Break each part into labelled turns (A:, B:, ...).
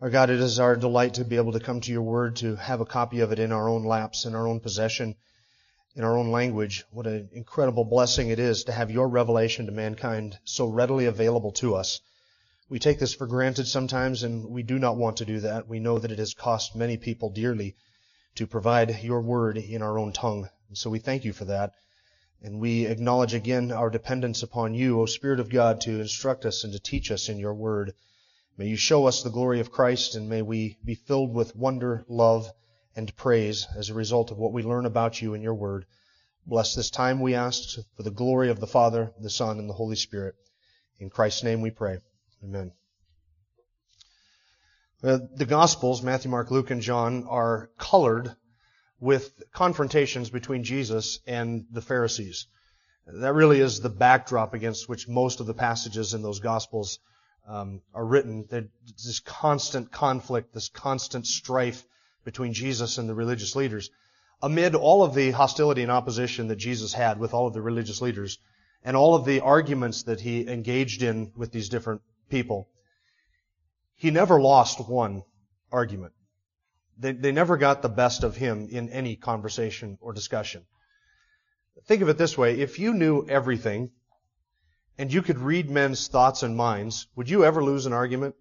A: Our God, it is our delight to be able to come to your word, to have a copy of it in our own laps, in our own possession, in our own language. What an incredible blessing it is to have your revelation to mankind so readily available to us. We take this for granted sometimes, and we do not want to do that. We know that it has cost many people dearly to provide your word in our own tongue. And so we thank you for that. And we acknowledge again our dependence upon you, O Spirit of God, to instruct us and to teach us in your word. May you show us the glory of Christ and may we be filled with wonder, love, and praise as a result of what we learn about you in your word. Bless this time, we ask, for the glory of the Father, the Son, and the Holy Spirit. In Christ's name we pray. Amen. The Gospels, Matthew, Mark, Luke, and John, are colored with confrontations between Jesus and the Pharisees. That really is the backdrop against which most of the passages in those Gospels um, are written. There's this constant conflict, this constant strife between Jesus and the religious leaders. Amid all of the hostility and opposition that Jesus had with all of the religious leaders, and all of the arguments that he engaged in with these different people, he never lost one argument. They, they never got the best of him in any conversation or discussion. Think of it this way. If you knew everything, and you could read men's thoughts and minds, would you ever lose an argument?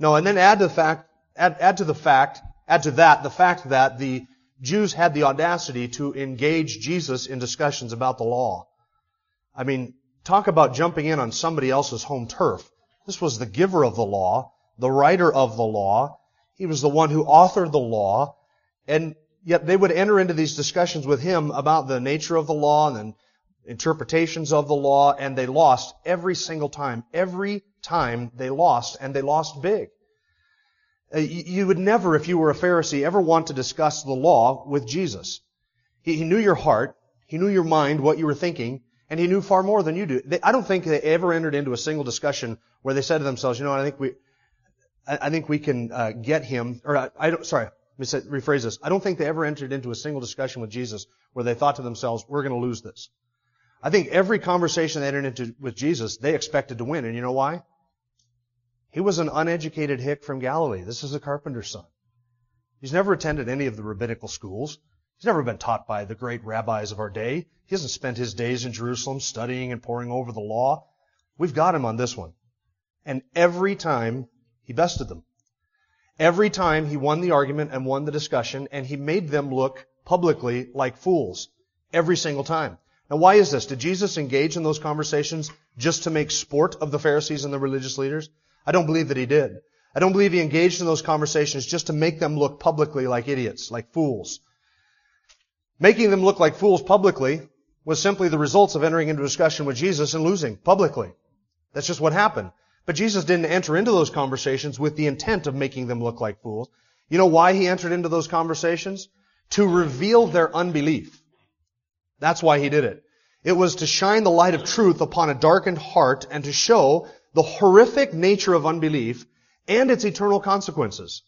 A: No, and then add to the fact, add, add to the fact, add to that the fact that the Jews had the audacity to engage Jesus in discussions about the law. I mean, talk about jumping in on somebody else's home turf. This was the giver of the law, the writer of the law. He was the one who authored the law, and yet they would enter into these discussions with him about the nature of the law and interpretations of the law, and they lost every single time. Every time they lost, and they lost big. Uh, you would never, if you were a Pharisee, ever want to discuss the law with Jesus. He, knew your heart, he knew your mind, what you were thinking, and he knew far more than you do. I don't think they ever entered into a single discussion where they said to themselves, you know, I think we, I think we can uh, get him, or I, I don't, sorry, let me rephrase this. I don't think they ever entered into a single discussion with Jesus where they thought to themselves, we're going to lose this. I think every conversation they entered into with Jesus, they expected to win. And you know why? He was an uneducated hick from Galilee. This is a carpenter's son. He's never attended any of the rabbinical schools. He's never been taught by the great rabbis of our day. He hasn't spent his days in Jerusalem studying and poring over the law. We've got him on this one. And every time he bested them. Every time he won the argument and won the discussion, and he made them look publicly like fools. Every single time. Now why is this? Did Jesus engage in those conversations just to make sport of the Pharisees and the religious leaders? I don't believe that he did. I don't believe he engaged in those conversations just to make them look publicly like idiots, like fools. Making them look like fools publicly was simply the results of entering into discussion with Jesus and losing publicly. That's just what happened. But Jesus didn't enter into those conversations with the intent of making them look like fools. You know why he entered into those conversations? To reveal their unbelief. That's why he did it. It was to shine the light of truth upon a darkened heart and to show the horrific nature of unbelief and its eternal consequences.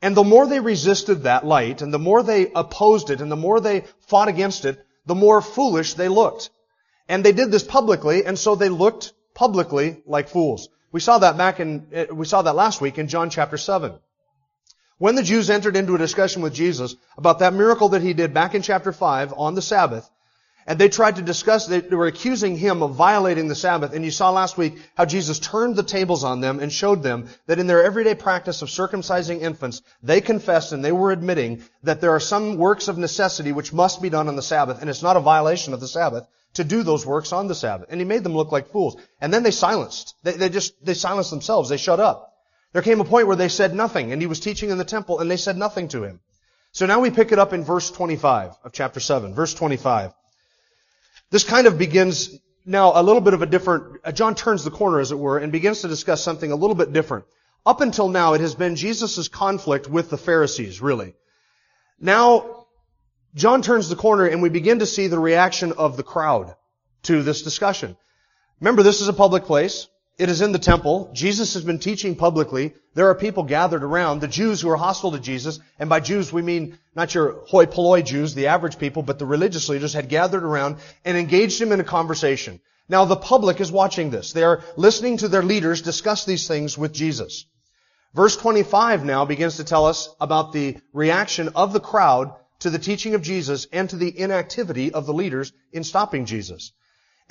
A: And the more they resisted that light, and the more they opposed it, and the more they fought against it, the more foolish they looked. And they did this publicly, and so they looked publicly like fools. We saw that back in, eh, we saw that last week in John chapter 7. When the Jews entered into a discussion with Jesus about that miracle that he did back in chapter 5 on the Sabbath, and they tried to discuss, they were accusing him of violating the Sabbath. And you saw last week how Jesus turned the tables on them and showed them that in their everyday practice of circumcising infants, they confessed and they were admitting that there are some works of necessity which must be done on the Sabbath. And it's not a violation of the Sabbath to do those works on the Sabbath. And he made them look like fools. And then they silenced. They, they just, they silenced themselves. They shut up. There came a point where they said nothing and he was teaching in the temple and they said nothing to him. So now we pick it up in verse 25 of chapter 7. Verse 25. This kind of begins now a little bit of a different, uh, John turns the corner as it were and begins to discuss something a little bit different. Up until now, it has been Jesus' conflict with the Pharisees, really. Now, John turns the corner and we begin to see the reaction of the crowd to this discussion. Remember, this is a public place. It is in the temple. Jesus has been teaching publicly. There are people gathered around, the Jews who are hostile to Jesus, and by Jews we mean not your hoi polloi Jews, the average people, but the religious leaders had gathered around and engaged him in a conversation. Now the public is watching this. They are listening to their leaders discuss these things with Jesus. Verse 25 now begins to tell us about the reaction of the crowd to the teaching of Jesus and to the inactivity of the leaders in stopping Jesus.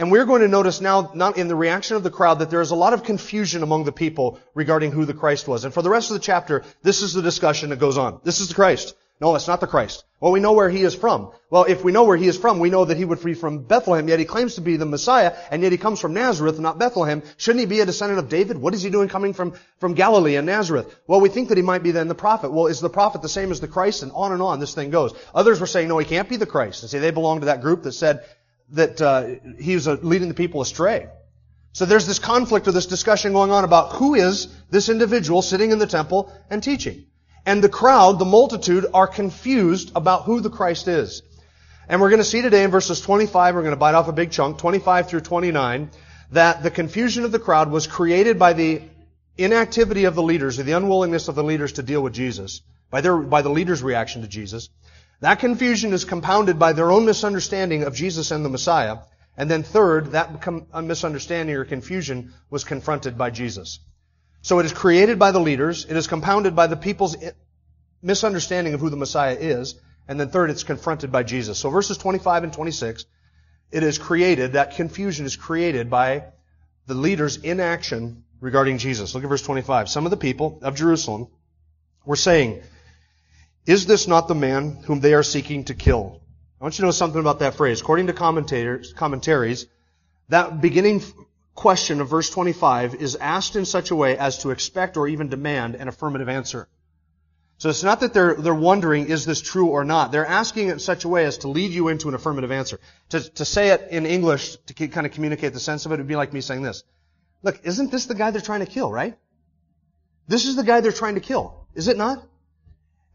A: And we're going to notice now, not in the reaction of the crowd, that there is a lot of confusion among the people regarding who the Christ was. And for the rest of the chapter, this is the discussion that goes on. This is the Christ. No, it's not the Christ. Well, we know where he is from. Well, if we know where he is from, we know that he would be from Bethlehem, yet he claims to be the Messiah, and yet he comes from Nazareth, not Bethlehem. Shouldn't he be a descendant of David? What is he doing coming from, from Galilee and Nazareth? Well, we think that he might be then the prophet. Well, is the prophet the same as the Christ? And on and on this thing goes. Others were saying, no, he can't be the Christ. And see, they belong to that group that said that uh, he was uh, leading the people astray. So there's this conflict or this discussion going on about who is this individual sitting in the temple and teaching. And the crowd, the multitude, are confused about who the Christ is. And we're going to see today in verses 25, we're going to bite off a big chunk, 25 through 29, that the confusion of the crowd was created by the inactivity of the leaders, or the unwillingness of the leaders to deal with Jesus, by their, by the leaders' reaction to Jesus. That confusion is compounded by their own misunderstanding of Jesus and the Messiah. And then third, that uh, misunderstanding or confusion was confronted by Jesus. So it is created by the leaders, it is compounded by the people's eh, misunderstanding of who the Messiah is, and then third, it's confronted by Jesus. So verses 25 and 26, it is created, that confusion is created by the leaders' inaction regarding Jesus. Look at verse 25. Some of the people of Jerusalem were saying, is this not the man whom they are seeking to kill? I want you to know something about that phrase. According to commentators, commentaries, that beginning question of verse 25 is asked in such a way as to expect or even demand an affirmative answer. So it's not that they're, they're wondering, is this true or not? They're asking it in such a way as to lead you into an affirmative answer. To, to say it in English, to kind of communicate the sense of it, would be like me saying this. Look, isn't this the guy they're trying to kill, right? This is the guy they're trying to kill. Is it not?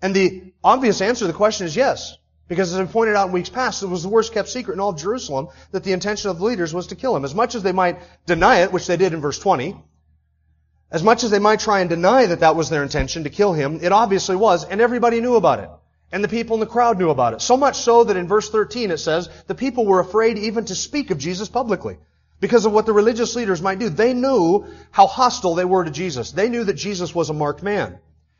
A: And the obvious answer to the question is yes. Because as I pointed out in weeks past, it was the worst kept secret in all of Jerusalem that the intention of the leaders was to kill him. As much as they might deny it, which they did in verse 20, as much as they might try and deny that that was their intention to kill him, it obviously was, and everybody knew about it. And the people in the crowd knew about it. So much so that in verse 13 it says, the people were afraid even to speak of Jesus publicly. Because of what the religious leaders might do. They knew how hostile they were to Jesus. They knew that Jesus was a marked man.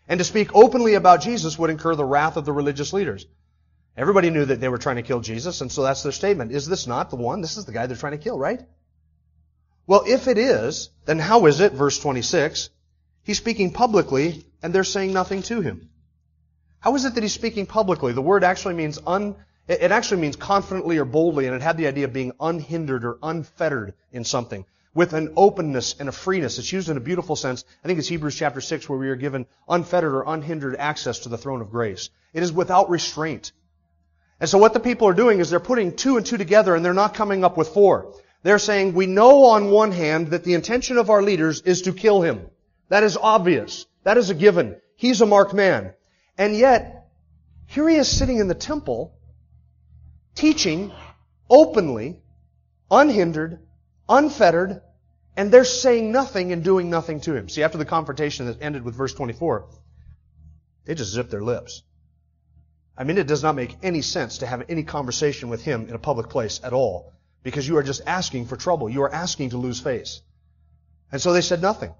A: And to speak openly about Jesus would incur the wrath of the religious leaders. Everybody knew that they were trying to kill Jesus, and so that's their statement. Is this not the one? This is the guy they're trying to kill, right? Well, if it is, then how is it, verse 26, he's speaking publicly and they're saying nothing to him? How is it that he's speaking publicly? The word actually means un, it actually means confidently or boldly, and it had the idea of being unhindered or unfettered in something with an openness and a freeness. It's used in a beautiful sense. I think it's Hebrews chapter 6 where we are given unfettered or unhindered access to the throne of grace. It is without restraint. And so what the people are doing is they're putting two and two together and they're not coming up with four. They're saying, we know on one hand that the intention of our leaders is to kill him. That is obvious. That is a given. He's a marked man. And yet, here he is sitting in the temple, teaching openly, unhindered, unfettered, and they're saying nothing and doing nothing to him. See, after the confrontation that ended with verse 24, they just zip their lips. I mean, it does not make any sense to have any conversation with him in a public place at all because you are just asking for trouble. You are asking to lose face. And so they said nothing.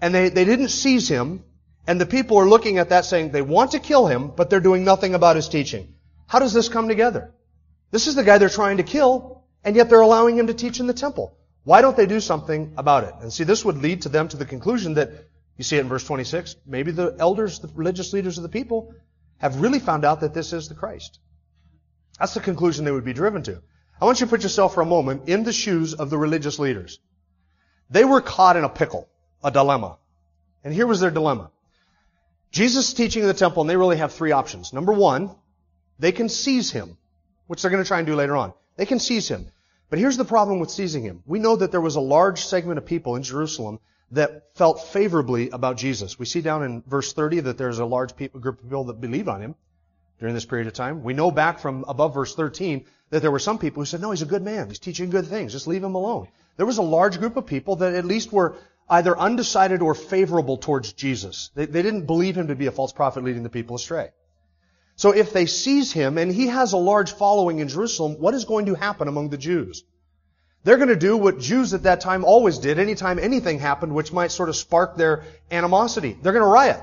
A: And they, they didn't seize him, and the people are looking at that saying they want to kill him, but they're doing nothing about his teaching. How does this come together? This is the guy they're trying to kill, and yet they're allowing him to teach in the temple. Why don't they do something about it? And see, this would lead to them to the conclusion that, you see it in verse 26, maybe the elders, the religious leaders of the people, have really found out that this is the Christ. That's the conclusion they would be driven to. I want you to put yourself for a moment in the shoes of the religious leaders. They were caught in a pickle, a dilemma. And here was their dilemma. Jesus is teaching in the temple, and they really have three options. Number one, they can seize him, which they're going to try and do later on. They can seize him. But here's the problem with seizing him. We know that there was a large segment of people in Jerusalem that felt favorably about Jesus. We see down in verse 30 that there's a large people, group of people that believe on him during this period of time. We know back from above verse 13 that there were some people who said, no, he's a good man. He's teaching good things. Just leave him alone. There was a large group of people that at least were either undecided or favorable towards Jesus. They, they didn't believe him to be a false prophet leading the people astray. So if they seize him and he has a large following in Jerusalem, what is going to happen among the Jews? They're going to do what Jews at that time always did anytime anything happened which might sort of spark their animosity. They're going to riot.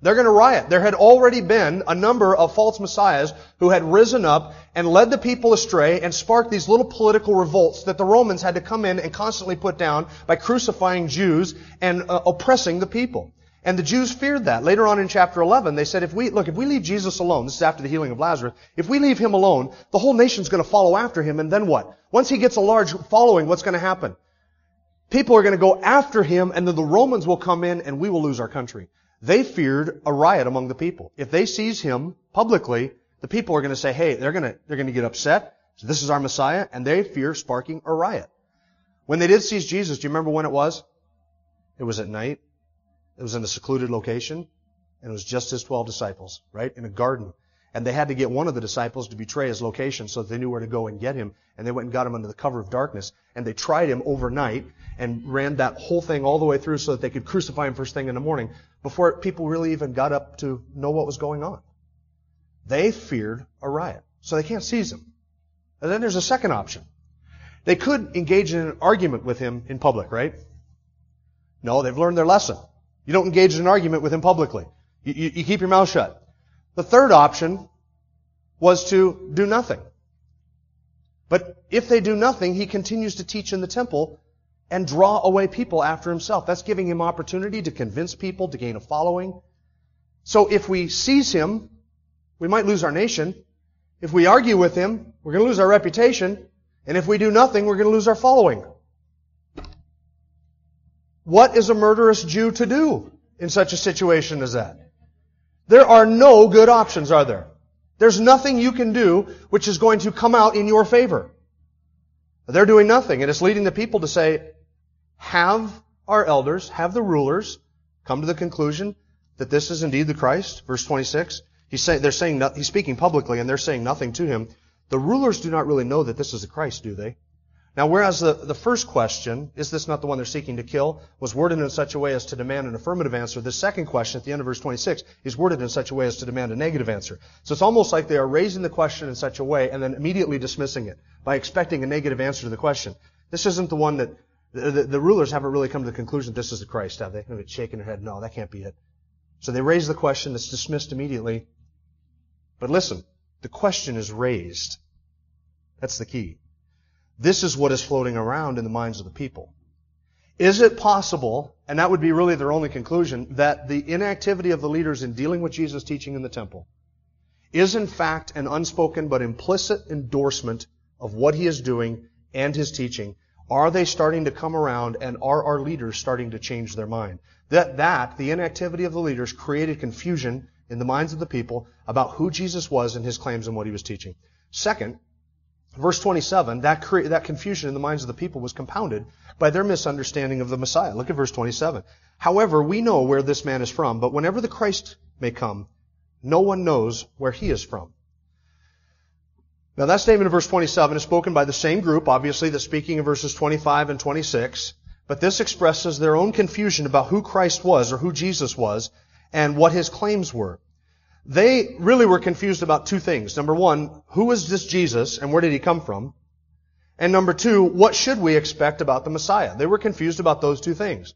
A: They're going to riot. There had already been a number of false messiahs who had risen up and led the people astray and sparked these little political revolts that the Romans had to come in and constantly put down by crucifying Jews and uh, oppressing the people. And the Jews feared that. Later on in chapter 11, they said, if we, look, if we leave Jesus alone, this is after the healing of Lazarus, if we leave him alone, the whole nation's going to follow after him, and then what? Once he gets a large following, what's going to happen? People are going to go after him, and then the Romans will come in, and we will lose our country. They feared a riot among the people. If they seize him publicly, the people are going to say, hey, they're to, they're to get upset. So this is our Messiah, and they fear sparking a riot. When they did seize Jesus, do you remember when it was? It was at night. It was in a secluded location, and it was just his 12 disciples, right? In a garden. And they had to get one of the disciples to betray his location so that they knew where to go and get him. And they went and got him under the cover of darkness. And they tried him overnight and ran that whole thing all the way through so that they could crucify him first thing in the morning before people really even got up to know what was going on. They feared a riot. So they can't seize him. And then there's a second option. They could engage in an argument with him in public, right? No, they've learned their lesson. You don't engage in an argument with him publicly. You, you, you keep your mouth shut. The third option was to do nothing. But if they do nothing, he continues to teach in the temple and draw away people after himself. That's giving him opportunity to convince people, to gain a following. So if we seize him, we might lose our nation. If we argue with him, we're going to lose our reputation. And if we do nothing, we're going to lose our following. What is a murderous Jew to do in such a situation as that? There are no good options, are there? There's nothing you can do which is going to come out in your favor. They're doing nothing, and it's leading the people to say, have our elders, have the rulers come to the conclusion that this is indeed the Christ. Verse 26. He's saying, they're saying, he's speaking publicly, and they're saying nothing to him. The rulers do not really know that this is the Christ, do they? Now, whereas the, the first question, is this not the one they're seeking to kill, was worded in such a way as to demand an affirmative answer, the second question at the end of verse 26 is worded in such a way as to demand a negative answer. So it's almost like they are raising the question in such a way and then immediately dismissing it by expecting a negative answer to the question. This isn't the one that the, the, the rulers haven't really come to the conclusion that this is the Christ, have they? They're shaking their head, no, that can't be it. So they raise the question, it's dismissed immediately. But listen, the question is raised. That's the key. This is what is floating around in the minds of the people. Is it possible, and that would be really their only conclusion, that the inactivity of the leaders in dealing with Jesus' teaching in the temple is in fact an unspoken but implicit endorsement of what he is doing and his teaching? Are they starting to come around and are our leaders starting to change their mind? That, that, the inactivity of the leaders created confusion in the minds of the people about who Jesus was and his claims and what he was teaching. Second, Verse 27, that, cre- that confusion in the minds of the people was compounded by their misunderstanding of the Messiah. Look at verse 27. However, we know where this man is from, but whenever the Christ may come, no one knows where he is from. Now that statement in verse 27 is spoken by the same group, obviously, that's speaking in verses 25 and 26, but this expresses their own confusion about who Christ was or who Jesus was and what his claims were. They really were confused about two things. Number one, who is this Jesus and where did he come from? And number two, what should we expect about the Messiah? They were confused about those two things.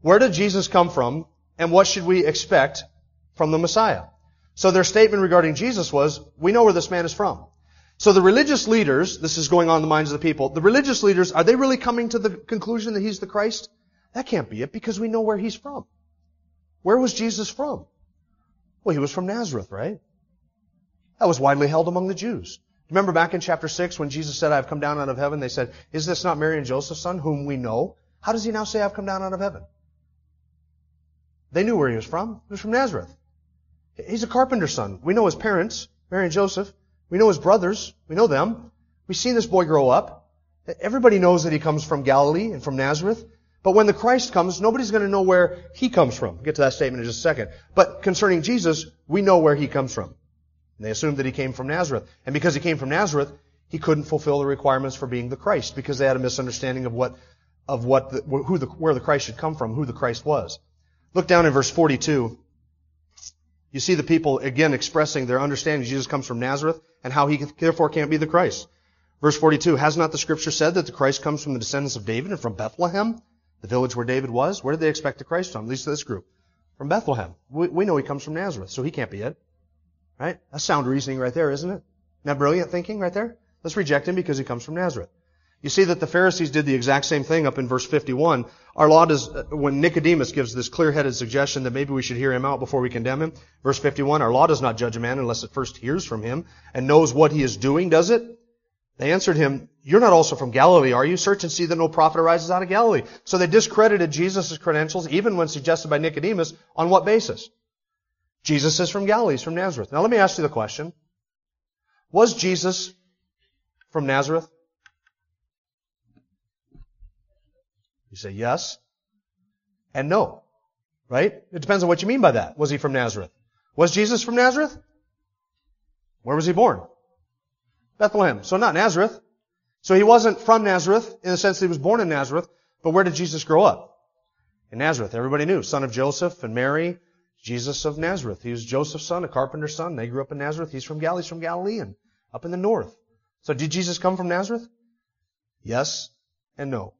A: Where did Jesus come from and what should we expect from the Messiah? So their statement regarding Jesus was, we know where this man is from. So the religious leaders, this is going on in the minds of the people, the religious leaders, are they really coming to the conclusion that he's the Christ? That can't be it because we know where he's from. Where was Jesus from? Well, he was from Nazareth, right? That was widely held among the Jews. Remember back in chapter 6 when Jesus said, I have come down out of heaven? They said, Is this not Mary and Joseph's son, whom we know? How does he now say, I've come down out of heaven? They knew where he was from. He was from Nazareth. He's a carpenter's son. We know his parents, Mary and Joseph. We know his brothers. We know them. We've seen this boy grow up. Everybody knows that he comes from Galilee and from Nazareth. But when the Christ comes, nobody's going to know where he comes from. We'll get to that statement in just a second. But concerning Jesus, we know where he comes from. And they assumed that he came from Nazareth. And because he came from Nazareth, he couldn't fulfill the requirements for being the Christ because they had a misunderstanding of what, of what, the, who the, where the Christ should come from, who the Christ was. Look down in verse 42. You see the people again expressing their understanding Jesus comes from Nazareth and how he therefore can't be the Christ. Verse 42, has not the scripture said that the Christ comes from the descendants of David and from Bethlehem, the village where David was? Where did they expect the Christ from? At least this group. From Bethlehem. We, we know he comes from Nazareth, so he can't be it. Right? That's sound reasoning right there, isn't it? That brilliant thinking right there? Let's reject him because he comes from Nazareth. You see that the Pharisees did the exact same thing up in verse 51. Our law does, uh, when Nicodemus gives this clear-headed suggestion that maybe we should hear him out before we condemn him, verse 51, our law does not judge a man unless it first hears from him and knows what he is doing, does it? They answered him, you're not also from Galilee, are you? Search and see that no prophet arises out of Galilee. So they discredited Jesus' credentials, even when suggested by Nicodemus, on what basis? Jesus is from Galilee, he's from Nazareth. Now let me ask you the question. Was Jesus from Nazareth? You say yes and no. Right? It depends on what you mean by that. Was he from Nazareth? Was Jesus from Nazareth? Where was he born? Bethlehem. So not Nazareth. So he wasn't from Nazareth in the sense that he was born in Nazareth, but where did Jesus grow up? In Nazareth. Everybody knew. Son of Joseph and Mary. Jesus of Nazareth. He was Joseph's son, a carpenter's son. They grew up in Nazareth. He's from Galilee. He's from Galilean. Up in the north. So did Jesus come from Nazareth? Yes and no.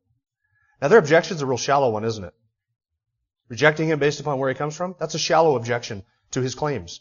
A: Now their objection's a real shallow one, isn't it? Rejecting him based upon where he comes from? That's a shallow objection to his claims.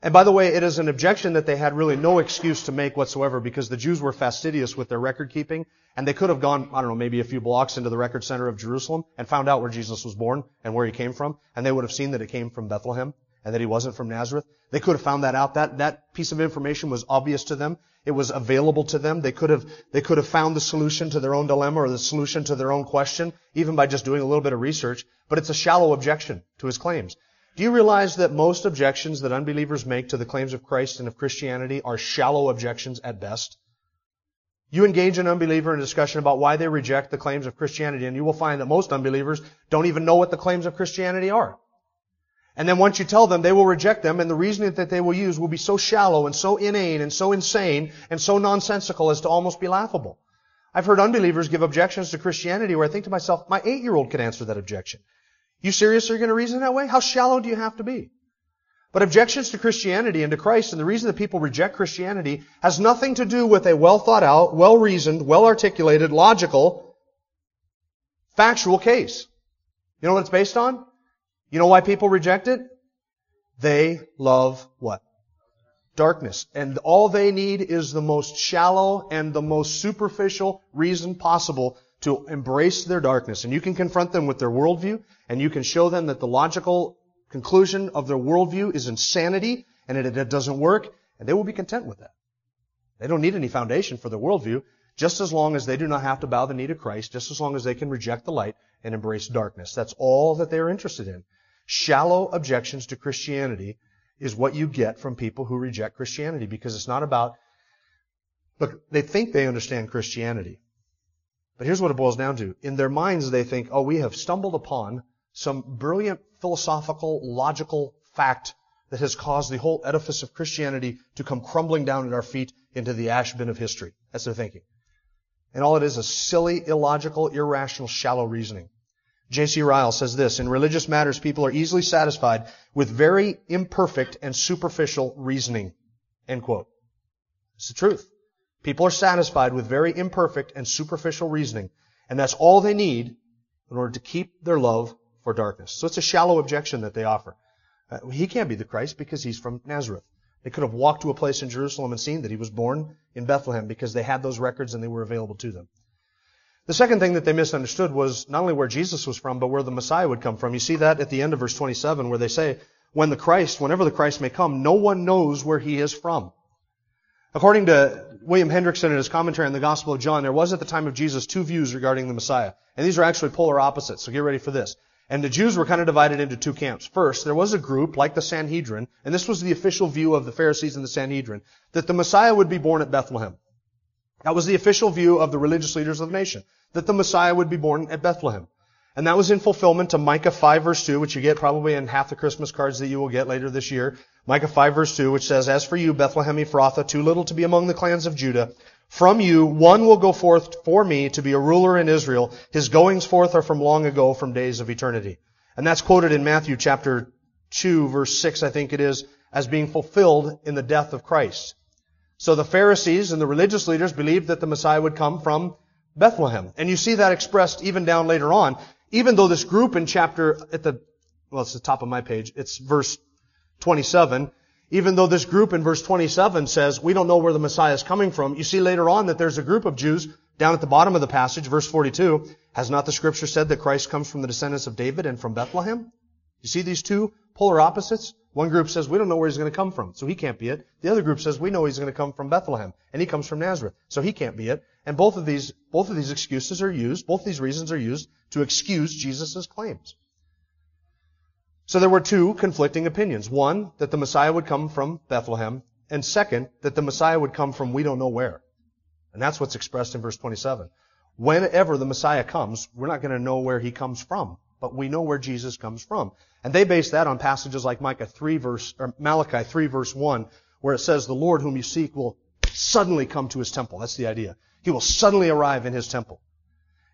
A: And by the way, it is an objection that they had really no excuse to make whatsoever because the Jews were fastidious with their record keeping and they could have gone, I don't know, maybe a few blocks into the record center of Jerusalem and found out where Jesus was born and where he came from and they would have seen that it came from Bethlehem and that he wasn't from Nazareth. They could have found that out. That, that piece of information was obvious to them. It was available to them. They could have, they could have found the solution to their own dilemma or the solution to their own question, even by just doing a little bit of research. But it's a shallow objection to his claims. Do you realize that most objections that unbelievers make to the claims of Christ and of Christianity are shallow objections at best? You engage an unbeliever in a discussion about why they reject the claims of Christianity, and you will find that most unbelievers don't even know what the claims of Christianity are. And then once you tell them, they will reject them, and the reasoning that they will use will be so shallow and so inane and so insane and so nonsensical as to almost be laughable. I've heard unbelievers give objections to Christianity where I think to myself, my eight-year-old could answer that objection. You serious are going to reason that way? How shallow do you have to be? But objections to Christianity and to Christ and the reason that people reject Christianity has nothing to do with a well thought out, well reasoned, well articulated, logical, factual case. You know what it's based on? You know why people reject it? They love what? Darkness. And all they need is the most shallow and the most superficial reason possible to embrace their darkness. And you can confront them with their worldview, and you can show them that the logical conclusion of their worldview is insanity, and it, it doesn't work, and they will be content with that. They don't need any foundation for their worldview, just as long as they do not have to bow the knee to Christ, just as long as they can reject the light and embrace darkness. That's all that they are interested in. Shallow objections to Christianity is what you get from people who reject Christianity because it's not about, look, they think they understand Christianity. But here's what it boils down to. In their minds, they think, oh, we have stumbled upon some brilliant philosophical, logical fact that has caused the whole edifice of Christianity to come crumbling down at our feet into the ash bin of history. That's their thinking. And all it is is silly, illogical, irrational, shallow reasoning. J.C. Ryle says this, in religious matters, people are easily satisfied with very imperfect and superficial reasoning. End quote. It's the truth. People are satisfied with very imperfect and superficial reasoning, and that's all they need in order to keep their love for darkness. So it's a shallow objection that they offer. Uh, he can't be the Christ because he's from Nazareth. They could have walked to a place in Jerusalem and seen that he was born in Bethlehem because they had those records and they were available to them. The second thing that they misunderstood was not only where Jesus was from, but where the Messiah would come from. You see that at the end of verse 27 where they say, when the Christ, whenever the Christ may come, no one knows where he is from. According to William Hendriksen in his commentary on the Gospel of John, there was at the time of Jesus two views regarding the Messiah. And these are actually polar opposites, so get ready for this. And the Jews were kind of divided into two camps. First, there was a group, like the Sanhedrin, and this was the official view of the Pharisees and the Sanhedrin, that the Messiah would be born at Bethlehem. That was the official view of the religious leaders of the nation, that the Messiah would be born at Bethlehem. And that was in fulfillment to Micah 5 verse 2, which you get probably in half the Christmas cards that you will get later this year. Micah 5 verse 2, which says, As for you, Bethlehem Ephrathah, too little to be among the clans of Judah, from you one will go forth for me to be a ruler in Israel. His goings forth are from long ago, from days of eternity. And that's quoted in Matthew chapter 2 verse 6, I think it is, as being fulfilled in the death of Christ. So the Pharisees and the religious leaders believed that the Messiah would come from Bethlehem. And you see that expressed even down later on. Even though this group in chapter, at the, well, it's the top of my page, it's verse 27. Even though this group in verse 27 says, we don't know where the Messiah is coming from, you see later on that there's a group of Jews down at the bottom of the passage, verse 42, has not the scripture said that Christ comes from the descendants of David and from Bethlehem? You see these two polar opposites? One group says, we don't know where he's going to come from, so he can't be it. The other group says, we know he's going to come from Bethlehem, and he comes from Nazareth, so he can't be it. And both of these, both of these excuses are used, both of these reasons are used to excuse Jesus' claims. So there were two conflicting opinions. One, that the Messiah would come from Bethlehem, and second, that the Messiah would come from we don't know where. And that's what's expressed in verse 27. Whenever the Messiah comes, we're not going to know where he comes from, but we know where Jesus comes from. And they base that on passages like Micah 3 verse, or Malachi 3 verse 1, where it says, the Lord whom you seek will suddenly come to his temple. That's the idea. He will suddenly arrive in his temple.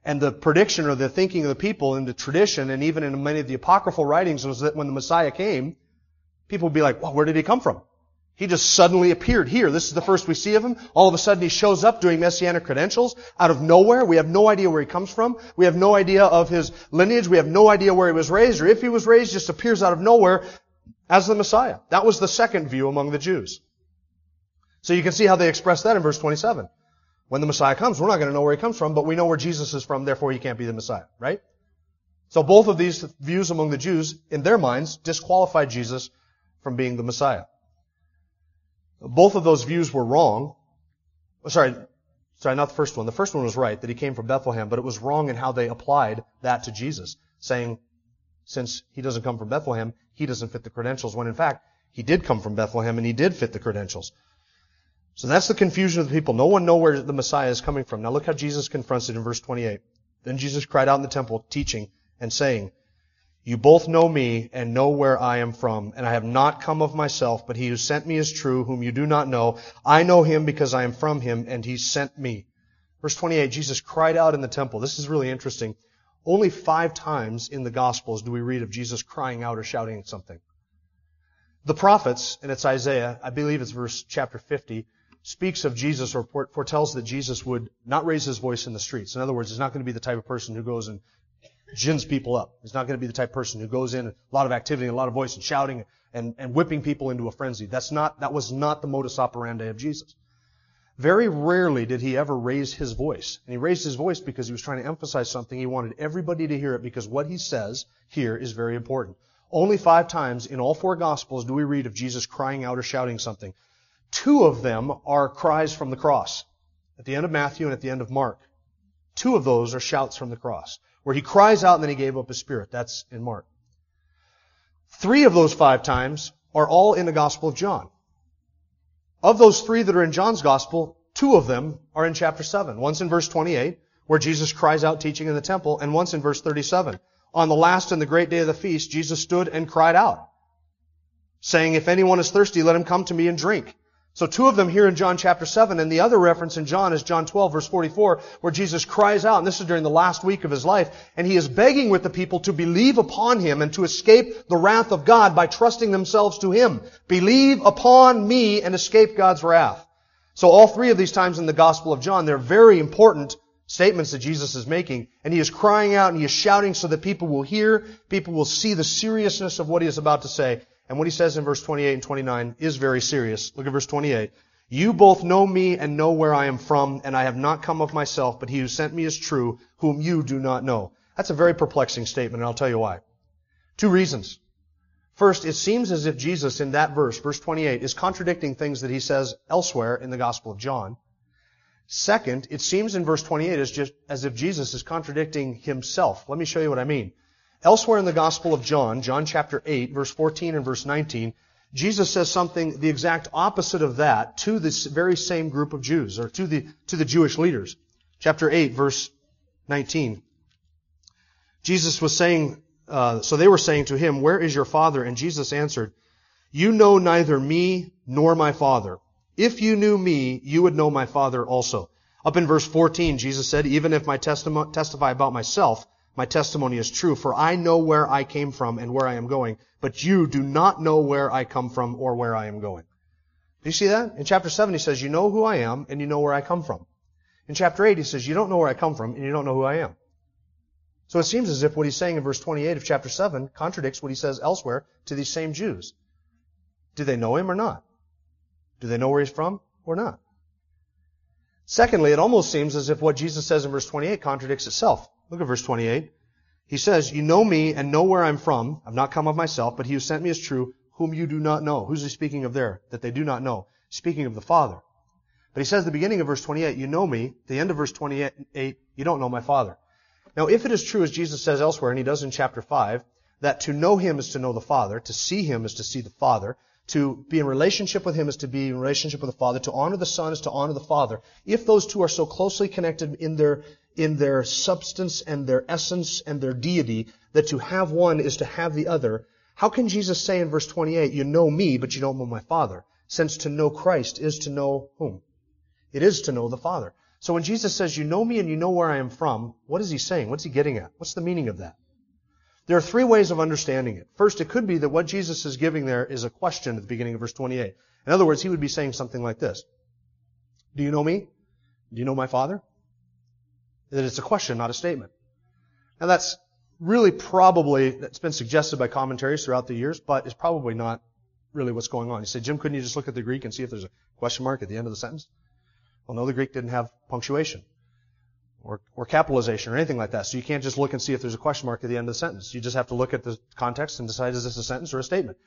A: And the prediction or the thinking of the people in the tradition and even in many of the apocryphal writings was that when the Messiah came, people would be like, well, where did he come from? He just suddenly appeared here. This is the first we see of him. All of a sudden he shows up doing messianic credentials out of nowhere. We have no idea where he comes from. We have no idea of his lineage. We have no idea where he was raised or if he was raised, just appears out of nowhere as the Messiah. That was the second view among the Jews. So you can see how they express that in verse 27. When the Messiah comes, we're not going to know where he comes from, but we know where Jesus is from, therefore he can't be the Messiah, right? So both of these views among the Jews, in their minds, disqualified Jesus from being the Messiah. Both of those views were wrong. Oh, sorry, sorry, not the first one. The first one was right, that he came from Bethlehem, but it was wrong in how they applied that to Jesus, saying, since he doesn't come from Bethlehem, he doesn't fit the credentials, when in fact, he did come from Bethlehem and he did fit the credentials. So that's the confusion of the people. No one knows where the Messiah is coming from. Now look how Jesus confronts it in verse 28. Then Jesus cried out in the temple, teaching and saying, You both know me and know where I am from, and I have not come of myself, but he who sent me is true, whom you do not know. I know him because I am from him, and he sent me. Verse 28, Jesus cried out in the temple. This is really interesting. Only five times in the Gospels do we read of Jesus crying out or shouting something. The prophets, and it's Isaiah, I believe it's verse chapter 50, speaks of Jesus or foretells that Jesus would not raise his voice in the streets. In other words, he's not going to be the type of person who goes and gins people up. He's not going to be the type of person who goes in a lot of activity, a lot of voice and shouting and, and whipping people into a frenzy. That's not, that was not the modus operandi of Jesus. Very rarely did he ever raise his voice. And he raised his voice because he was trying to emphasize something. He wanted everybody to hear it because what he says here is very important. Only five times in all four Gospels do we read of Jesus crying out or shouting something. Two of them are cries from the cross. At the end of Matthew and at the end of Mark. Two of those are shouts from the cross. Where he cries out and then he gave up his spirit. That's in Mark. Three of those five times are all in the Gospel of John. Of those three that are in John's Gospel, two of them are in chapter 7. One's in verse 28, where Jesus cries out teaching in the temple, and once in verse 37. On the last and the great day of the feast, Jesus stood and cried out, saying, If anyone is thirsty, let him come to me and drink. So two of them here in John chapter 7, and the other reference in John is John 12 verse 44, where Jesus cries out, and this is during the last week of his life, and he is begging with the people to believe upon him and to escape the wrath of God by trusting themselves to him. Believe upon me and escape God's wrath. So all three of these times in the Gospel of John, they're very important statements that Jesus is making, and he is crying out and he is shouting so that people will hear, people will see the seriousness of what he is about to say, and what he says in verse 28 and 29 is very serious. Look at verse 28. You both know me and know where I am from, and I have not come of myself, but he who sent me is true, whom you do not know. That's a very perplexing statement, and I'll tell you why. Two reasons. First, it seems as if Jesus in that verse, verse 28, is contradicting things that he says elsewhere in the Gospel of John. Second, it seems in verse 28 as, just, as if Jesus is contradicting himself. Let me show you what I mean. Elsewhere in the Gospel of John, John chapter 8, verse 14 and verse 19, Jesus says something the exact opposite of that to this very same group of Jews, or to the, to the Jewish leaders. Chapter 8, verse 19. Jesus was saying, uh, so they were saying to him, Where is your Father? And Jesus answered, You know neither me nor my Father. If you knew me, you would know my Father also. Up in verse 14, Jesus said, Even if I testify about myself, my testimony is true, for I know where I came from and where I am going, but you do not know where I come from or where I am going. Do you see that? In chapter 7, he says, You know who I am and you know where I come from. In chapter 8, he says, You don't know where I come from and you don't know who I am. So it seems as if what he's saying in verse 28 of chapter 7 contradicts what he says elsewhere to these same Jews. Do they know him or not? Do they know where he's from or not? Secondly, it almost seems as if what Jesus says in verse 28 contradicts itself. Look at verse 28. He says, You know me and know where I'm from. I've not come of myself, but he who sent me is true, whom you do not know. Who's he speaking of there? That they do not know. Speaking of the Father. But he says the beginning of verse 28, You know me. the end of verse 28, You don't know my Father. Now, if it is true, as Jesus says elsewhere, and he does in chapter 5, that to know him is to know the Father, to see him is to see the Father, to be in relationship with him is to be in relationship with the Father, to honor the Son is to honor the Father, if those two are so closely connected in their, in their substance and their essence and their deity, that to have one is to have the other, how can Jesus say in verse 28, you know me, but you don't know my Father? Since to know Christ is to know whom? It is to know the Father. So when Jesus says, you know me and you know where I am from, what is he saying? What's he getting at? What's the meaning of that? There are three ways of understanding it. First, it could be that what Jesus is giving there is a question at the beginning of verse 28. In other words, he would be saying something like this. Do you know me? Do you know my Father? That it's a question, not a statement. Now that's really probably, that's been suggested by commentaries throughout the years, but it's probably not really what's going on. You say, Jim, couldn't you just look at the Greek and see if there's a question mark at the end of the sentence? Well, no, the Greek didn't have punctuation or, or capitalization or anything like that. So you can't just look and see if there's a question mark at the end of the sentence. You just have to look at the context and decide is this a sentence or a statement.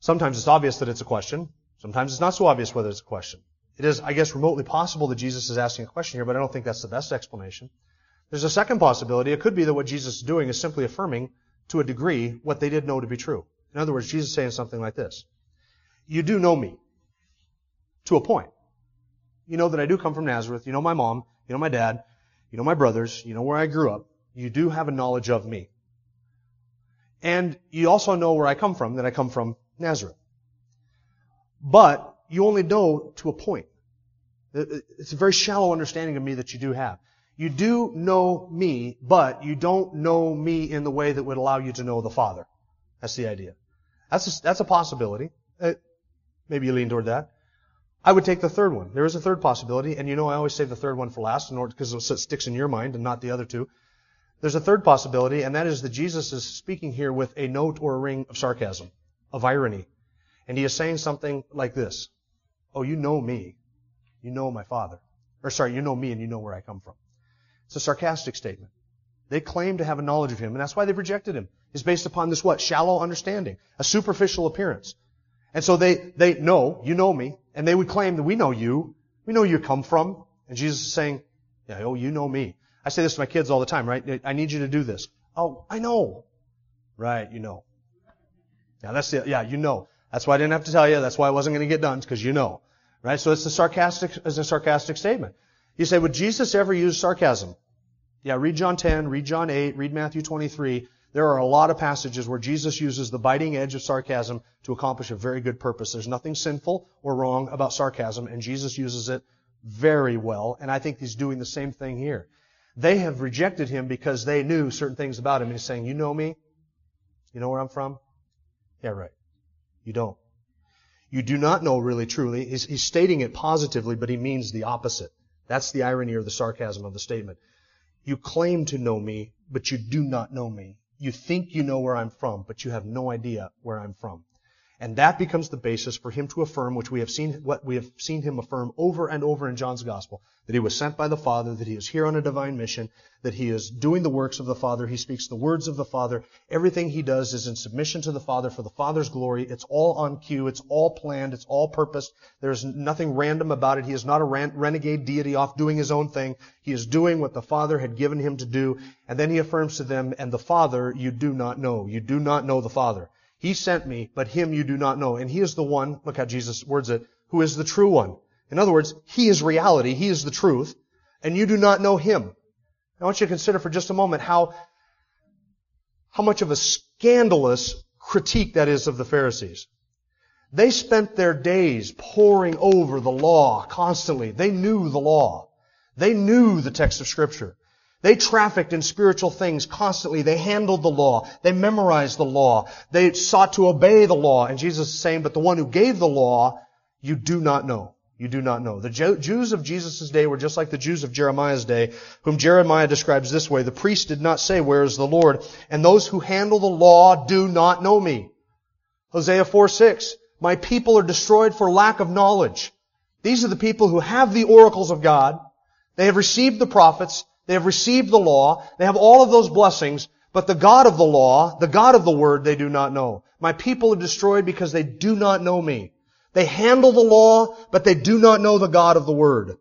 A: Sometimes it's obvious that it's a question. Sometimes it's not so obvious whether it's a question. It is, I guess, remotely possible that Jesus is asking a question here, but I don't think that's the best explanation. There's a second possibility. It could be that what Jesus is doing is simply affirming, to a degree, what they did know to be true. In other words, Jesus is saying something like this. You do know me. To a point. You know that I do come from Nazareth. You know my mom. You know my dad. You know my brothers. You know where I grew up. You do have a knowledge of me. And you also know where I come from, that I come from Nazareth. But you only know to a point. It's a very shallow understanding of me that you do have. You do know me, but you don't know me in the way that would allow you to know the Father. That's the idea. That's a, that's a possibility. Uh, maybe you lean toward that. I would take the third one. There is a third possibility, and you know I always save the third one for last in order because it sticks in your mind and not the other two. There's a third possibility, and that is that Jesus is speaking here with a note or a ring of sarcasm, of irony. And he is saying something like this. Oh, you know me. You know my father. Or sorry, you know me and you know where I come from. It's a sarcastic statement. They claim to have a knowledge of him, and that's why they've rejected him. It's based upon this what? Shallow understanding. A superficial appearance. And so they, they know, you know me, and they would claim that we know you. We know you come from. And Jesus is saying, yeah, oh, you know me. I say this to my kids all the time, right? I need you to do this. Oh, I know. Right, you know. Yeah, that's it. Yeah, you know. That's why I didn't have to tell you. That's why I wasn't going to get done, because you know. Right? So it's a sarcastic, it's a sarcastic statement. You say, would Jesus ever use sarcasm? Yeah, read John 10, read John 8, read Matthew 23. There are a lot of passages where Jesus uses the biting edge of sarcasm to accomplish a very good purpose. There's nothing sinful or wrong about sarcasm, and Jesus uses it very well, and I think he's doing the same thing here. They have rejected him because they knew certain things about him, he's saying, you know me? You know where I'm from? Yeah, right. You don't. You do not know really truly. He's, he's stating it positively, but he means the opposite. That's the irony or the sarcasm of the statement. You claim to know me, but you do not know me. You think you know where I'm from, but you have no idea where I'm from. And that becomes the basis for him to affirm, which we have seen, what we have seen him affirm over and over in John's gospel, that he was sent by the Father, that he is here on a divine mission, that he is doing the works of the Father, he speaks the words of the Father. Everything he does is in submission to the Father for the Father's glory. It's all on cue. It's all planned. It's all purposed. There's nothing random about it. He is not a renegade deity off doing his own thing. He is doing what the Father had given him to do. And then he affirms to them, and the Father you do not know. You do not know the Father. He sent me, but him you do not know. And he is the one, look how Jesus words it, who is the true one. In other words, he is reality, he is the truth, and you do not know him. I want you to consider for just a moment how, how much of a scandalous critique that is of the Pharisees. They spent their days poring over the law constantly. They knew the law. They knew the text of scripture. They trafficked in spiritual things constantly. They handled the law. They memorized the law. They sought to obey the law. And Jesus is saying, but the one who gave the law, you do not know. You do not know. The Jews of Jesus' day were just like the Jews of Jeremiah's day, whom Jeremiah describes this way. The priest did not say, where is the Lord? And those who handle the law do not know me. Hosea 4, 6. My people are destroyed for lack of knowledge. These are the people who have the oracles of God. They have received the prophets. They have received the law. They have all of those blessings. But the God of the law, the God of the word, they do not know. My people are destroyed because they do not know me. They handle the law, but they do not know the God of the word.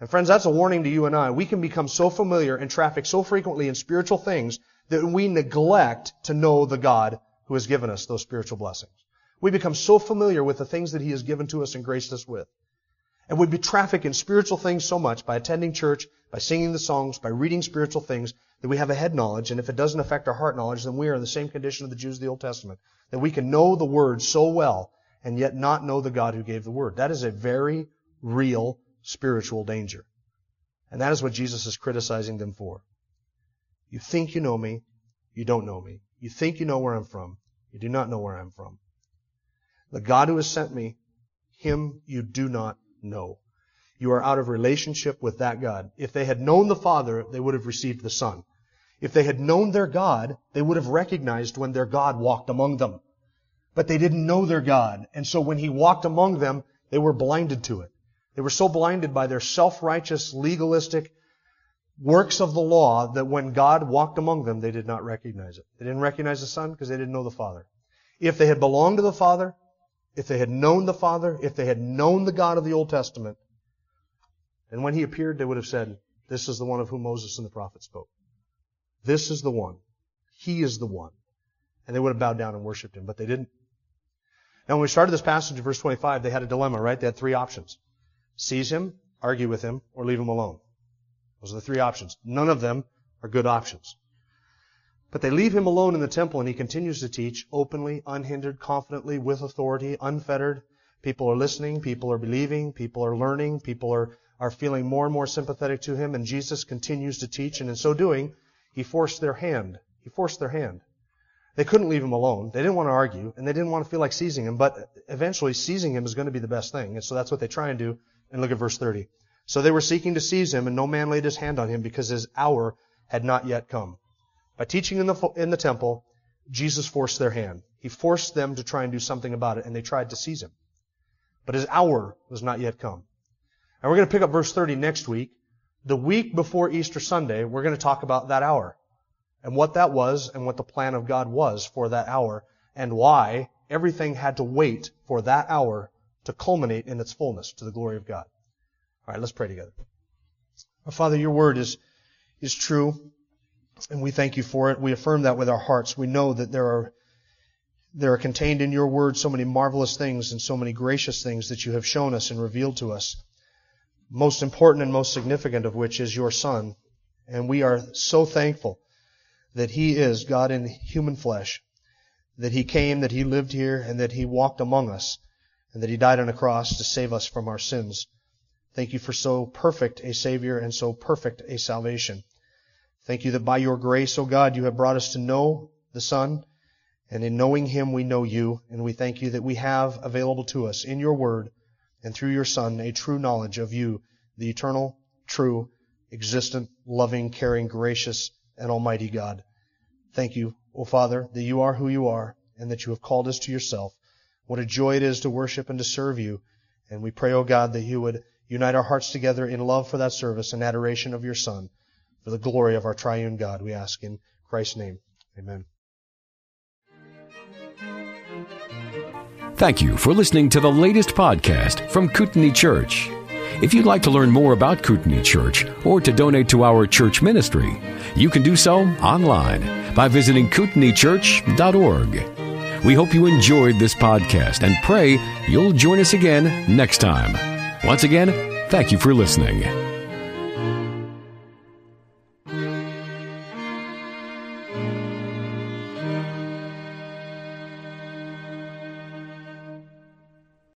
A: And friends, that's a warning to you and I. We can become so familiar and traffic so frequently in spiritual things that we neglect to know the God who has given us those spiritual blessings. We become so familiar with the things that He has given to us and graced us with. And we'd be traffic in spiritual things so much by attending church, by singing the songs, by reading spiritual things, that we have a head knowledge, and if it doesn't affect our heart knowledge, then we are in the same condition of the Jews of the Old Testament. That we can know the Word so well, and yet not know the God who gave the Word. That is a very real spiritual danger. And that is what Jesus is criticizing them for. You think you know me, you don't know me. You think you know where I'm from, you do not know where I'm from. The God who has sent me, him you do not know. You are out of relationship with that God. If they had known the Father, they would have received the Son. If they had known their God, they would have recognized when their God walked among them. But they didn't know their God. And so when He walked among them, they were blinded to it. They were so blinded by their self-righteous, legalistic works of the law that when God walked among them, they did not recognize it. They didn't recognize the Son because they didn't know the Father. If they had belonged to the Father, if they had known the Father, if they had known the God of the Old Testament, and when he appeared, they would have said, This is the one of whom Moses and the prophets spoke. This is the one. He is the one. And they would have bowed down and worshiped him, but they didn't. Now, when we started this passage in verse 25, they had a dilemma, right? They had three options. Seize him, argue with him, or leave him alone. Those are the three options. None of them are good options. But they leave him alone in the temple and he continues to teach openly, unhindered, confidently, with authority, unfettered. People are listening, people are believing, people are learning, people are, are feeling more and more sympathetic to him, and Jesus continues to teach, and in so doing, he forced their hand. He forced their hand. They couldn't leave him alone. They didn't want to argue, and they didn't want to feel like seizing him, but eventually seizing him is going to be the best thing. And so that's what they try and do. And look at verse 30. So they were seeking to seize him, and no man laid his hand on him because his hour had not yet come. By teaching in the, in the temple, Jesus forced their hand. He forced them to try and do something about it, and they tried to seize him. But his hour was not yet come. And we're going to pick up verse 30 next week. The week before Easter Sunday, we're going to talk about that hour and what that was and what the plan of God was for that hour and why everything had to wait for that hour to culminate in its fullness to the glory of God. All right, let's pray together. Father, your word is, is true. And we thank you for it. We affirm that with our hearts. We know that there are, there are contained in your word so many marvelous things and so many gracious things that you have shown us and revealed to us. Most important and most significant of which is your son. And we are so thankful that he is God in human flesh, that he came, that he lived here, and that he walked among us, and that he died on a cross to save us from our sins. Thank you for so perfect a Savior and so perfect a salvation. Thank you that by your grace, O God, you have brought us to know the Son, and in knowing Him we know you, and we thank you that we have available to us in your Word and through your Son a true knowledge of you, the eternal, true, existent, loving, caring, gracious, and almighty God. Thank you, O Father, that you are who you are, and that you have called us to yourself. What a joy it is to worship and to serve you. And we pray, O God, that you would unite our hearts together in love for that service and adoration of your Son for the glory of our triune God, we ask in Christ's name. Amen.
B: Thank you for listening to the latest podcast from Kootenai Church. If you'd like to learn more about Kootenai Church or to donate to our church ministry, you can do so online by visiting kootenaichurch.org. We hope you enjoyed this podcast and pray you'll join us again next time. Once again, thank you for listening.